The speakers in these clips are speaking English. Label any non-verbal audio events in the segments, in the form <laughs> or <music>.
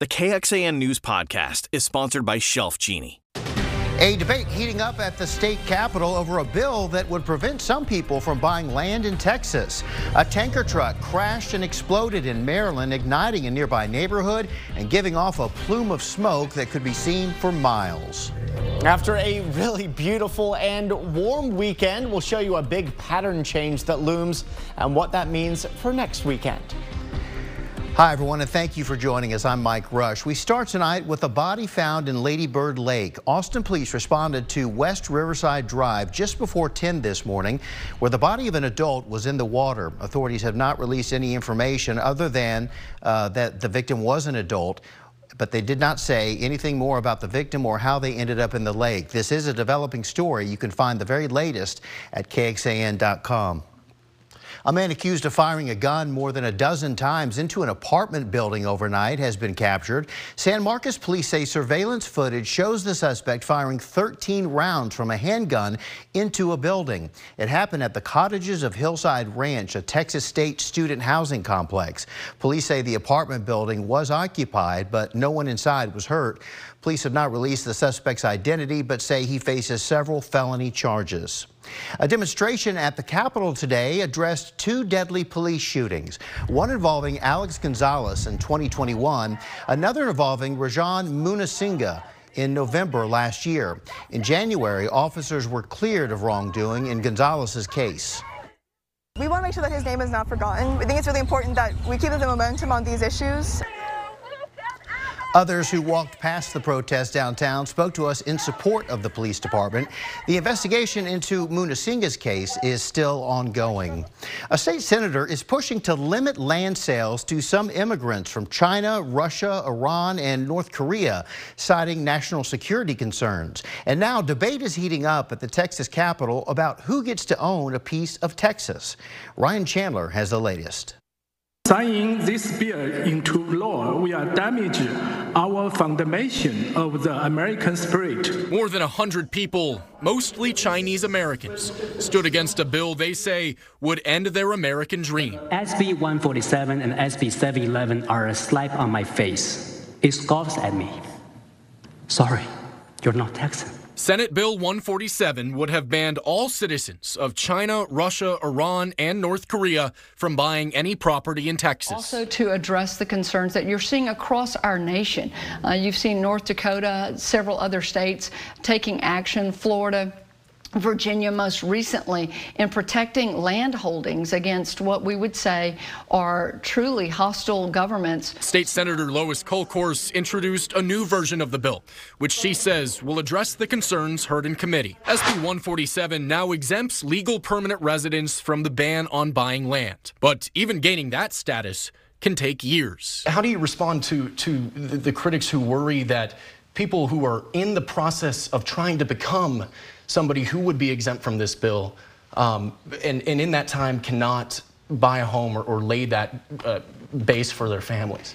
The KXAN News Podcast is sponsored by Shelf Genie. A debate heating up at the state capitol over a bill that would prevent some people from buying land in Texas. A tanker truck crashed and exploded in Maryland, igniting a nearby neighborhood and giving off a plume of smoke that could be seen for miles. After a really beautiful and warm weekend, we'll show you a big pattern change that looms and what that means for next weekend. Hi, everyone, and thank you for joining us. I'm Mike Rush. We start tonight with a body found in Lady Bird Lake. Austin police responded to West Riverside Drive just before 10 this morning, where the body of an adult was in the water. Authorities have not released any information other than uh, that the victim was an adult but they did not say anything more about the victim or how they ended up in the lake. This is a developing story. You can find the very latest at KXAN.com. A man accused of firing a gun more than a dozen times into an apartment building overnight has been captured. San Marcos police say surveillance footage shows the suspect firing 13 rounds from a handgun into a building. It happened at the cottages of Hillside Ranch, a Texas state student housing complex. Police say the apartment building was occupied, but no one inside was hurt. Police have not released the suspect's identity, but say he faces several felony charges. A demonstration at the Capitol today addressed two deadly police shootings, one involving Alex Gonzalez in 2021, another involving Rajan Moonesinghe in November last year. In January, officers were cleared of wrongdoing in Gonzalez's case. We want to make sure that his name is not forgotten. We think it's really important that we keep the momentum on these issues. Others who walked past the protest downtown spoke to us in support of the police department. The investigation into Moonesinghe's case is still ongoing. A state senator is pushing to limit land sales to some immigrants from China, Russia, Iran, and North Korea, citing national security concerns. And now debate is heating up at the Texas Capitol about who gets to own a piece of Texas. Ryan Chandler has the latest. Signing this bill into law will damage our foundation of the American spirit. More than 100 people, mostly Chinese Americans, stood against a bill they say would end their American dream. SB 147 and SB 711 are a slap on my face. It scoffs at me. Sorry, you're not Texan. Senate Bill 147 would have banned all citizens of China, Russia, Iran, and North Korea from buying any property in Texas. Also, to address the concerns that you're seeing across our nation. Uh, you've seen North Dakota, several other states taking action, Florida. Virginia most recently in protecting land holdings against what we would say are truly hostile governments. State Senator Lois Kolkhorst introduced a new version of the bill, which she says will address the concerns heard in committee. SB 147 now exempts legal permanent residents from the ban on buying land. But even gaining that status can take years. How do you respond to, to the, the critics who worry that people who are in the process of trying to become somebody who would be exempt from this bill um, and, and in that time cannot buy a home or, or lay that uh, base for their families.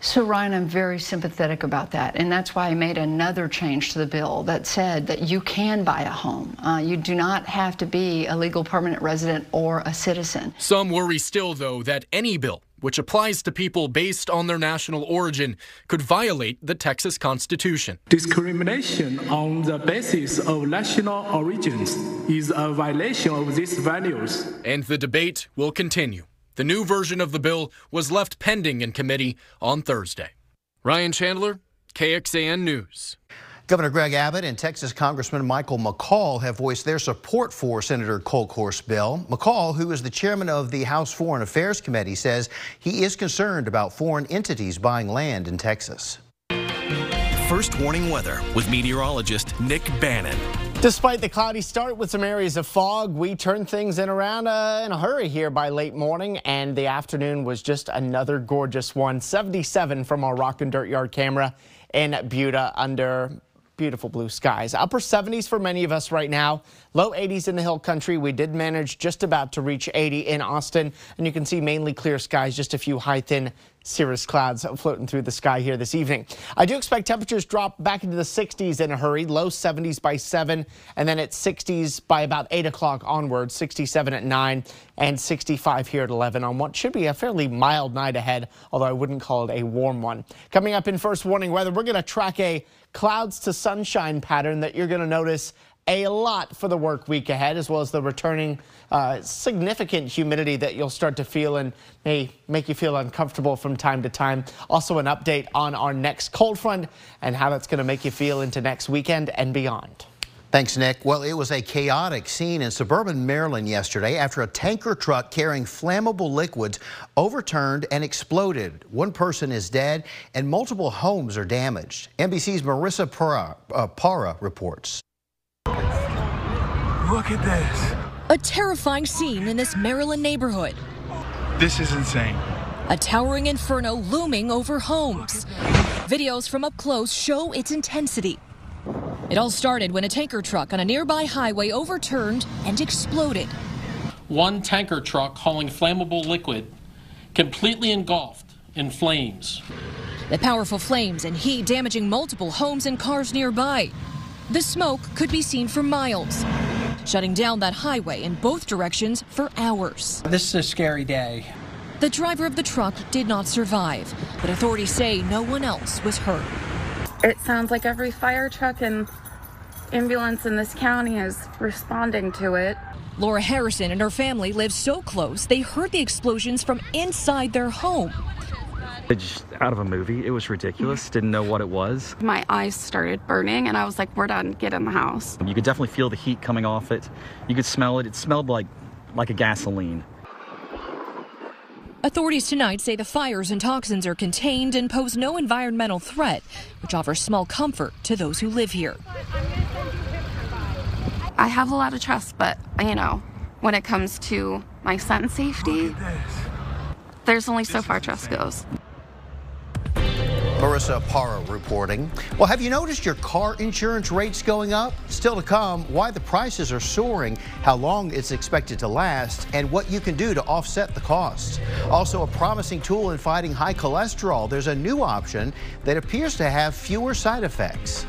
So, Ryan, I'm very sympathetic about that. And that's why I made another change to the bill that said that you can buy a home. Uh, you do not have to be a legal permanent resident or a citizen. Some worry still, though, that any bill which applies to people based on their national origin, could violate the Texas Constitution. Discrimination on the basis of national origins is a violation of these values. And the debate will continue. The new version of the bill was left pending in committee on Thursday. Ryan Chandler, KXAN News. Governor Greg Abbott and Texas Congressman Michael McCaul have voiced their support for Senator Kolkhorst's bill. McCaul, who is the chairman of the House Foreign Affairs Committee, says he is concerned about foreign entities buying land in Texas. First warning weather with meteorologist Nick Bannon. Despite the cloudy start with some areas of fog, we turned things in around uh, in a hurry here by late morning, and the afternoon was just another gorgeous one. 77 from our Rock and Dirt Yard camera in Buda under beautiful blue skies. Upper 70s for many of us right now. Low 80s in the hill country. We did manage just about to reach 80 in Austin. And you can see mainly clear skies, just a few high thin cirrus clouds floating through the sky here this evening. I do expect temperatures drop back into the 60s in a hurry, low 70s by 7, and then at 60s by about 8 o'clock onward, 67 at 9 and 65 here at 11 on what should be a fairly mild night ahead, although I wouldn't call it a warm one. Coming up in first warning weather, we're going to track a clouds to sunshine pattern that you're going to notice a lot for the work week ahead, as well as the returning uh, significant humidity that you'll start to feel and may make you feel uncomfortable from time to time. Also, an update on our next cold front and how that's going to make you feel into next weekend and beyond. Thanks, Nick. Well, it was a chaotic scene in suburban Maryland yesterday after a tanker truck carrying flammable liquids overturned and exploded. One person is dead and multiple homes are damaged. NBC's Marissa Parra, uh, Parra reports. Look at this. A terrifying scene in this Maryland neighborhood. This is insane. A towering inferno looming over homes. Videos from up close show its intensity. It all started when a tanker truck on a nearby highway overturned and exploded. One tanker truck hauling flammable liquid completely engulfed in flames. The powerful flames and heat damaging multiple homes and cars nearby. The smoke could be seen for miles shutting down that highway in both directions for hours. This is a scary day. The driver of the truck did not survive, but authorities say no one else was hurt. It sounds like every fire truck and ambulance in this county is responding to it. Laura Harrison and her family live so close they heard the explosions from inside their home. Just out of a movie. It was ridiculous. Didn't know what it was. My eyes started burning, and I was like, "We're done. Get in the house." You could definitely feel the heat coming off it. You could smell it. It smelled like like a gasoline. Authorities tonight say the fires and toxins are contained and pose no environmental threat, which offers small comfort to those who live here. I have a lot of trust, but you know, when it comes to my son's safety, there's only so far trust goes. Marissa Parra reporting. Well, have you noticed your car insurance rates going up? Still to come, why the prices are soaring, how long it's expected to last, and what you can do to offset the costs. Also, a promising tool in fighting high cholesterol. There's a new option that appears to have fewer side effects.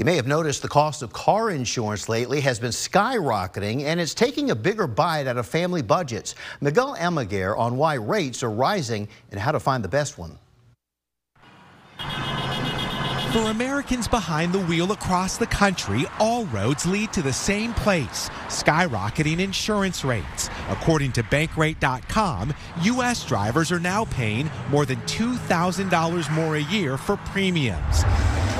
You may have noticed the cost of car insurance lately has been skyrocketing and it's taking a bigger bite out of family budgets. Miguel Almaguer on why rates are rising and how to find the best one. For Americans behind the wheel across the country, all roads lead to the same place skyrocketing insurance rates. According to Bankrate.com, U.S. drivers are now paying more than $2,000 more a year for premiums.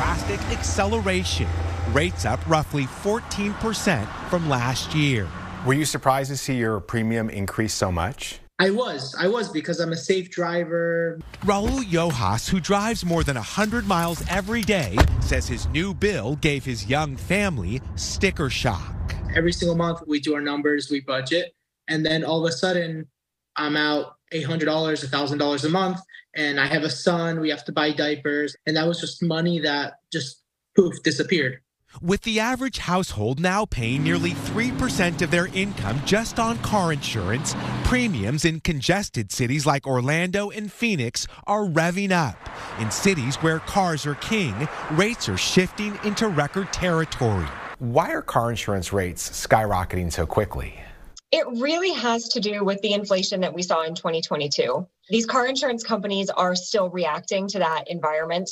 Drastic acceleration, rates up roughly 14% from last year. Were you surprised to see your premium increase so much? I was. I was because I'm a safe driver. Raul Yohas, who drives more than 100 miles every day, says his new bill gave his young family sticker shock. Every single month we do our numbers, we budget, and then all of a sudden I'm out $800, $1,000 a month, and I have a son, we have to buy diapers, and that was just money that just poof disappeared. With the average household now paying nearly 3% of their income just on car insurance, premiums in congested cities like Orlando and Phoenix are revving up. In cities where cars are king, rates are shifting into record territory. Why are car insurance rates skyrocketing so quickly? It really has to do with the inflation that we saw in 2022. These car insurance companies are still reacting to that environment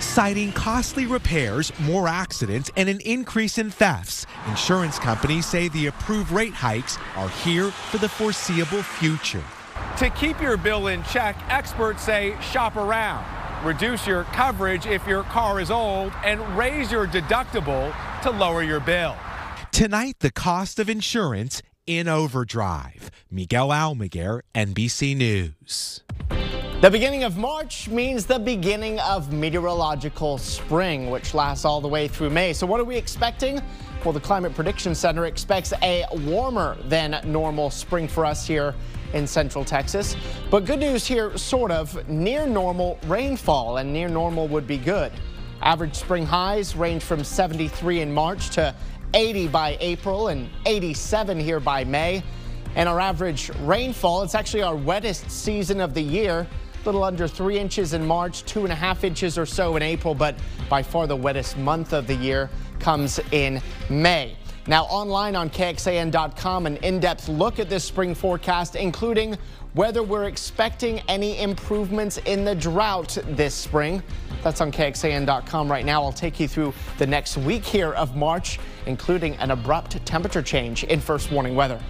citing costly repairs, more accidents, and an increase in thefts. Insurance companies say the approved rate hikes are here for the foreseeable future. To keep your bill in check, experts say shop around. Reduce your coverage if your car is old and raise your deductible to lower your bill. Tonight, the cost of insurance in overdrive. Miguel Almaguer, NBC News. The beginning of March means the beginning of meteorological spring, which lasts all the way through May. So what are we expecting? Well, the Climate Prediction Center expects a warmer than normal spring for us here in central Texas. But good news here, sort of, near normal rainfall, and near normal would be good. Average spring highs range from 73 in March to 80 by April and 87 here by May. And our average rainfall, it's actually our wettest season of the year. A little under three inches in March, two and a half inches or so in April, but by far the wettest month of the year comes in May. Now, online on KXAN.com, an in depth look at this spring forecast, including whether we're expecting any improvements in the drought this spring. That's on KXAN.com right now. I'll take you through the next week here of March, including an abrupt temperature change in first warning weather.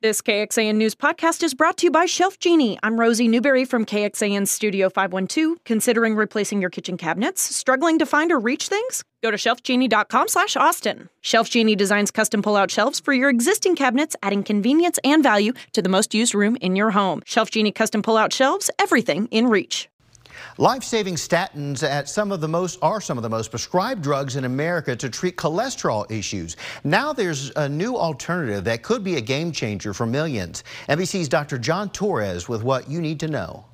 This KXAN News podcast is brought to you by Shelf Genie. I'm Rosie Newberry from KXAN Studio 512. Considering replacing your kitchen cabinets? Struggling to find or reach things? Go to shelfgenie.com slash Austin. Shelf Genie designs custom pull-out shelves for your existing cabinets, adding convenience and value to the most used room in your home. Shelf Genie custom pull-out shelves, everything in reach. Life-saving statins at some of the most are some of the most prescribed drugs in America to treat cholesterol issues. Now there's a new alternative that could be a game changer for millions. NBC's Dr. John Torres with what you need to know.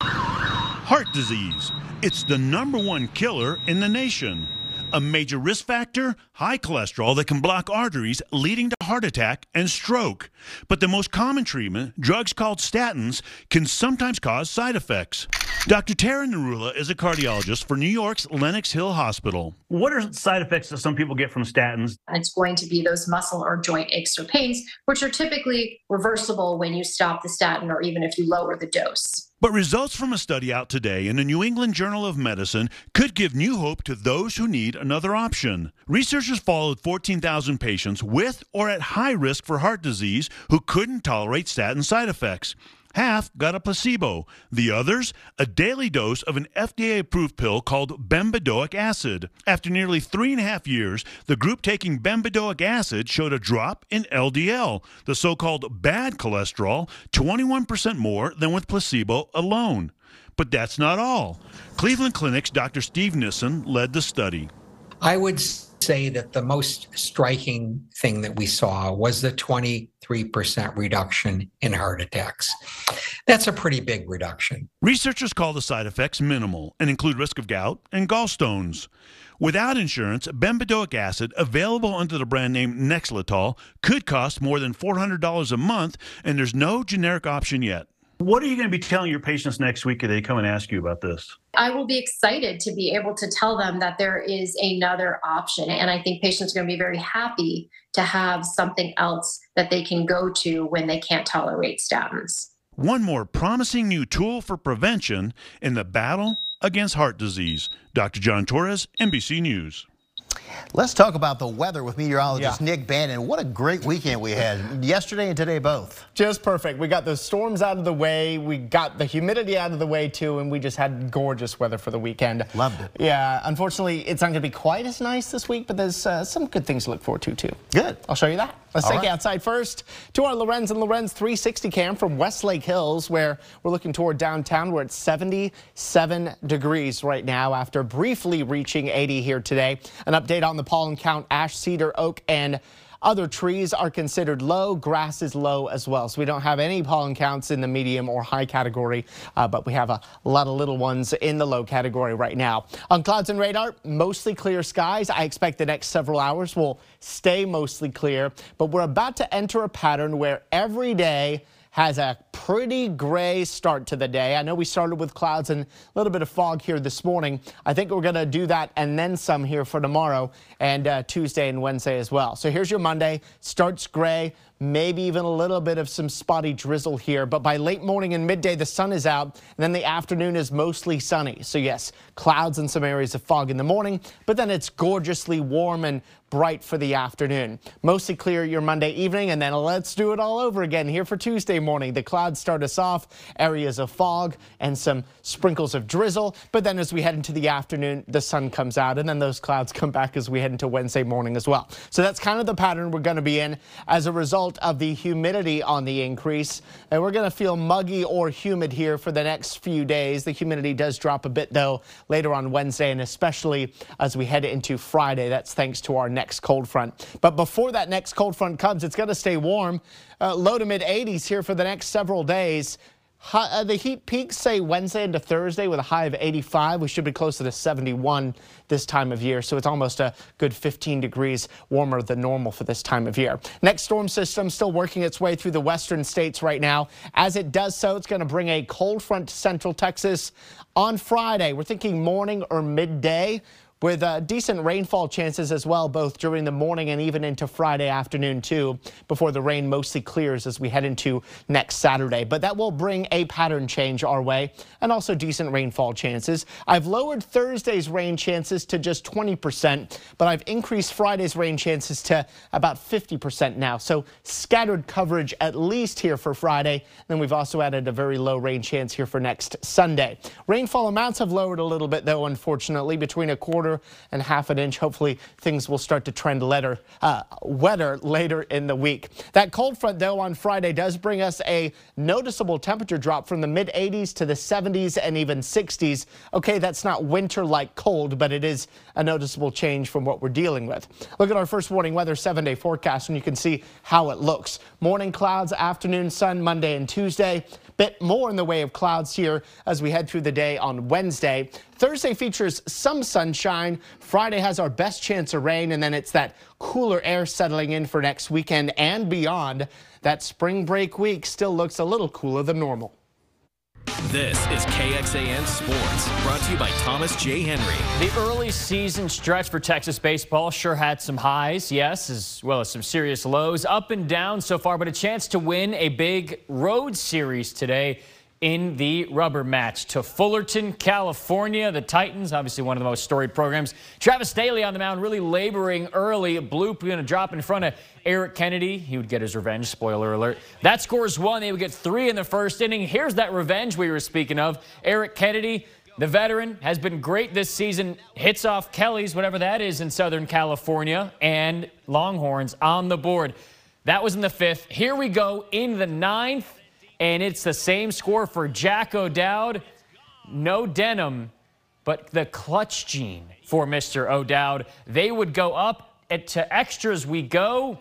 Heart disease. It's the number one killer in the nation. A major risk factor? High cholesterol that can block arteries, leading to heart attack and stroke. But the most common treatment, drugs called statins, can sometimes cause side effects. Dr. Tara Narula is a cardiologist for New York's Lenox Hill Hospital. What are side effects that some people get from statins? It's going to be those muscle or joint aches or pains, which are typically reversible when you stop the statin or even if you lower the dose. But results from a study out today in the New England Journal of Medicine could give new hope to those who need another option. Researchers followed 14,000 patients with or at high risk for heart disease who couldn't tolerate statin side effects. Half got a placebo. The others, a daily dose of an FDA approved pill called bempedoic acid. After nearly three and a half years, the group taking bempedoic acid showed a drop in LDL, the so called bad cholesterol, 21% more than with placebo alone. But that's not all. Cleveland Clinic's Dr. Steve Nissen led the study. I would say that the most striking thing that we saw was the 23% reduction in heart attacks. That's a pretty big reduction. Researchers call the side effects minimal and include risk of gout and gallstones. Without insurance, bempedoic acid, available under the brand name Nexletol, could cost more than $400 a month, and there's no generic option yet. What are you going to be telling your patients next week if they come and ask you about this? I will be excited to be able to tell them that there is another option. And I think patients are going to be very happy to have something else that they can go to when they can't tolerate statins. One more promising new tool for prevention in the battle against heart disease. Dr. John Torres, NBC News. Let's talk about the weather with meteorologist yeah. Nick Bannon. What a great weekend we had yesterday and today both. Just perfect. We got the storms out of the way. We got the humidity out of the way too, and we just had gorgeous weather for the weekend. Loved it. Yeah, unfortunately, it's not going to be quite as nice this week, but there's uh, some good things to look forward to too. Good. I'll show you that. Let's All take right. outside first to our Lorenz and Lorenz 360 cam from Westlake Hills, where we're looking toward downtown. We're at 77 degrees right now after briefly reaching 80 here today. An update on the pollen count, ash, cedar, oak, and other trees are considered low. Grass is low as well. So we don't have any pollen counts in the medium or high category, uh, but we have a lot of little ones in the low category right now. On clouds and radar, mostly clear skies. I expect the next several hours will stay mostly clear, but we're about to enter a pattern where every day has a pretty gray start to the day. I know we started with clouds and a little bit of fog here this morning. I think we're going to do that and then some here for tomorrow and uh, Tuesday and Wednesday as well. So here's your Monday. Starts gray maybe even a little bit of some spotty drizzle here. But by late morning and midday, the sun is out. And then the afternoon is mostly sunny. So yes, clouds and some areas of fog in the morning, but then it's gorgeously warm and bright for the afternoon. Mostly clear your Monday evening, and then let's do it all over again here for Tuesday morning. The clouds start us off, areas of fog and some sprinkles of drizzle. But then as we head into the afternoon, the sun comes out, and then those clouds <laughs> come back as we head into Wednesday morning as well. So that's kind of the pattern we're going to be in. As a result of the humidity on the increase, and we're going to feel muggy or humid here for the next few days. The humidity does drop a bit, though, later on Wednesday, and especially as we head into Friday. That's thanks to our next cold front. But before that next cold front comes, it's going to stay warm. Uh, low to mid 80s here for the next several days. Uh, the heat peaks say Wednesday into Thursday with a high of 85. We should be closer to 71 this time of year, so it's almost a good 15 degrees warmer than normal for this time of year. Next storm system still working its way through the western states right now. As it does so, it's going to bring a cold front to central Texas on Friday. We're thinking morning or midday with uh, decent rainfall chances as well, both during the morning and even into Friday afternoon, too, before the rain mostly clears as we head into next Saturday. But that will bring a pattern change our way and also decent rainfall chances. I've lowered Thursday's rain chances to just 20%, but I've increased Friday's rain chances to about 50% now. So scattered coverage at least here for Friday. Then we've also added a very low rain chance here for next Sunday. Rainfall amounts have lowered a little bit, though, unfortunately, between a quarter quarter and half an inch. Hopefully things will start to trend uh, wetter later in the week. That cold front, though, on Friday does bring us a noticeable temperature drop from the mid 80s to the 70s and even 60s. Okay, that's not winter-like cold, but it is a noticeable change from what we're dealing with. Look at our first warning weather seven-day forecast, and you can see how it looks. Morning clouds, afternoon sun Monday and Tuesday bit more in the way of clouds here as we head through the day on Wednesday. Thursday features some sunshine. Friday has our best chance of rain, and then it's that cooler air settling in for next weekend and beyond. That spring break week still looks a little cooler than normal. This is KXAN Sports, brought to you by Thomas J. Henry. The early season stretch for Texas baseball sure had some highs, yes, as well as some serious lows, up and down so far, but a chance to win a big road series today in the rubber match to Fullerton, California. The Titans, obviously one of the most storied programs. Travis Sthele on the mound, really laboring early. Bloop going to drop in front of Eric Kennedy. He would get his revenge, spoiler alert. That scores one. They would get three in the first inning. Here's that revenge we were speaking of. Eric Kennedy, the veteran, has been great this season. Hits off Kelly's, whatever that is in Southern California, and Longhorns on the board. That was in the fifth. Here we go in the ninth and it's the same score for Jack O'Dowd. No denim, but the clutch gene for Mr. O'Dowd. They would go up to extras we go.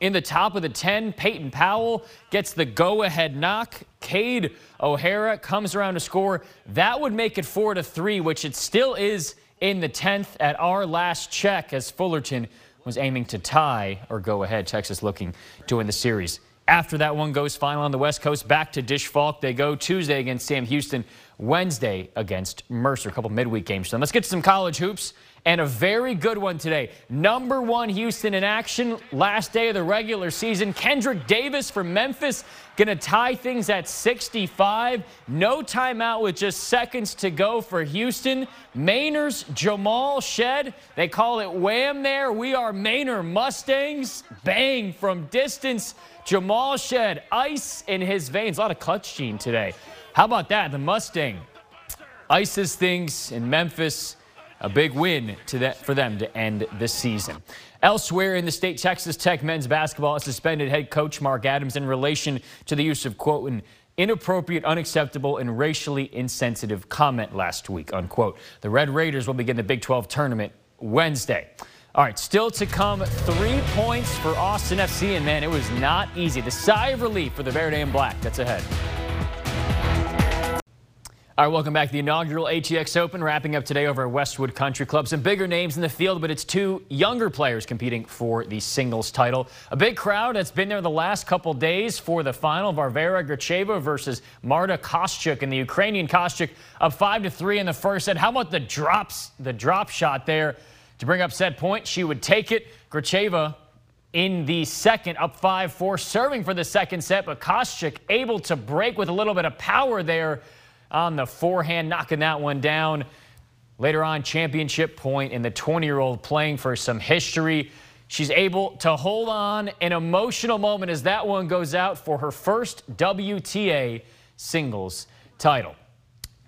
In the top of the 10, Peyton Powell gets the go-ahead knock. Cade O'Hara comes around to score. That would make it 4 to 3, which it still is in the 10th at our last check as Fullerton was aiming to tie or go ahead. Texas looking to win the series. After that one goes final on the West Coast, back to Disch-Falk. They go Tuesday against Sam Houston, Wednesday against Mercer. A couple midweek games. So let's get to some college hoops and a very good one today. Number one Houston in action. Last day of the regular season. Kendrick Davis from Memphis going to tie things at 65. No timeout with just seconds to go for Houston. Mainers Jamal Shead. They call it wham there. We are Mainer Mustangs. Bang from distance. Jamal Shead, ice in his veins. A lot of clutch gene today. How about that? The Mustang ices things in Memphis. A big win that for them to end the season. Elsewhere in the state, Texas Tech men's basketball has suspended head coach Mark Adams in relation to the use of, quote, an inappropriate, unacceptable, and racially insensitive comment last week, unquote. The Red Raiders will begin the Big 12 tournament Wednesday. All right, still to come, three points for Austin FC, and man, it was not easy. The sigh of relief for the Verde and Black, that's ahead. All right, welcome back to the inaugural ATX Open, wrapping up today over at Westwood Country Club. Some bigger names in the field, but it's two younger players competing for the singles title. A big crowd that's been there the last couple days for the final. Varvara Gracheva versus Marta Kostyuk, and the Ukrainian Kostyuk up 5 to three in the first set. How about the drops, the drop shot there? To bring up set point, she would take it. Gracheva in the second, up 5-4, serving for the second set, but Kostyuk able to break with a little bit of power there on the forehand, knocking that one down. Later on, championship point, and the 20-year-old playing for some history. She's able to hold on an emotional moment as that one goes out for her first WTA singles title.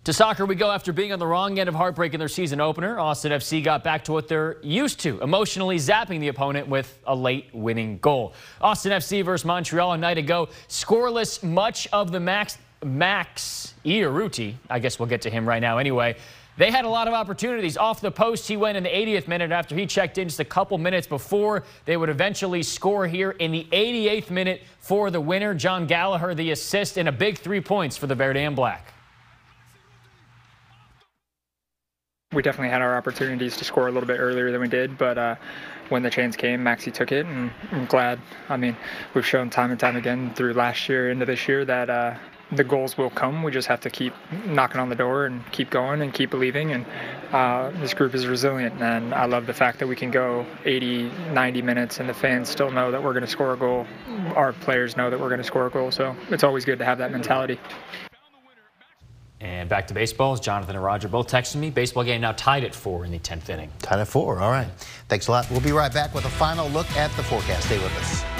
To soccer we go after being on the wrong end of heartbreak in their season opener. Austin FC got back to what they're used to, emotionally zapping the opponent with a late winning goal. Austin FC versus Montreal a night ago, scoreless much of the max. Maxi Urruti, I guess we'll get to him right now anyway, They had a lot of opportunities. Off the post, he went in the 80th minute after he checked in just a couple minutes before they would eventually score here in the 88th minute for the winner. Jon Gallagher, the assist, and a big three points for the Verde and Black. We definitely had our opportunities to score a little bit earlier than we did, but uh, when the chance came, Maxi took it, and I'm glad. I mean, we've shown time and time again through last year into this year that uh, the goals will come. We just have to keep knocking on the door and keep going and keep believing. And uh, this group is resilient. And I love the fact that we can go 80, 90 minutes and the fans still know that we're going to score a goal. Our players know that we're going to score a goal. So it's always good to have that mentality. And back to baseball, as Jonathan and Roger both texted me. Baseball game now tied at four in the 10th inning. Tied at four. All right. Thanks a lot. We'll be right back with a final look at the forecast. Stay with us.